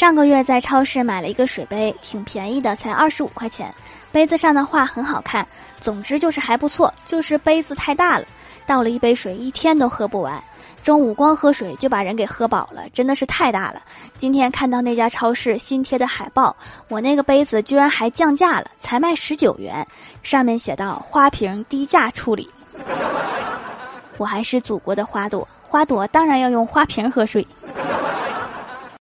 上个月在超市买了一个水杯挺便宜的才二十五块钱杯子上的画很好看总之就是还不错就是杯子太大了倒了一杯水一天都喝不完中午光喝水就把人给喝饱了真的是太大了。今天看到那家超市新贴的海报我那个杯子居然还降价了才卖十九元上面写道花瓶低价处理。我还是祖国的花朵花朵当然要用花瓶喝水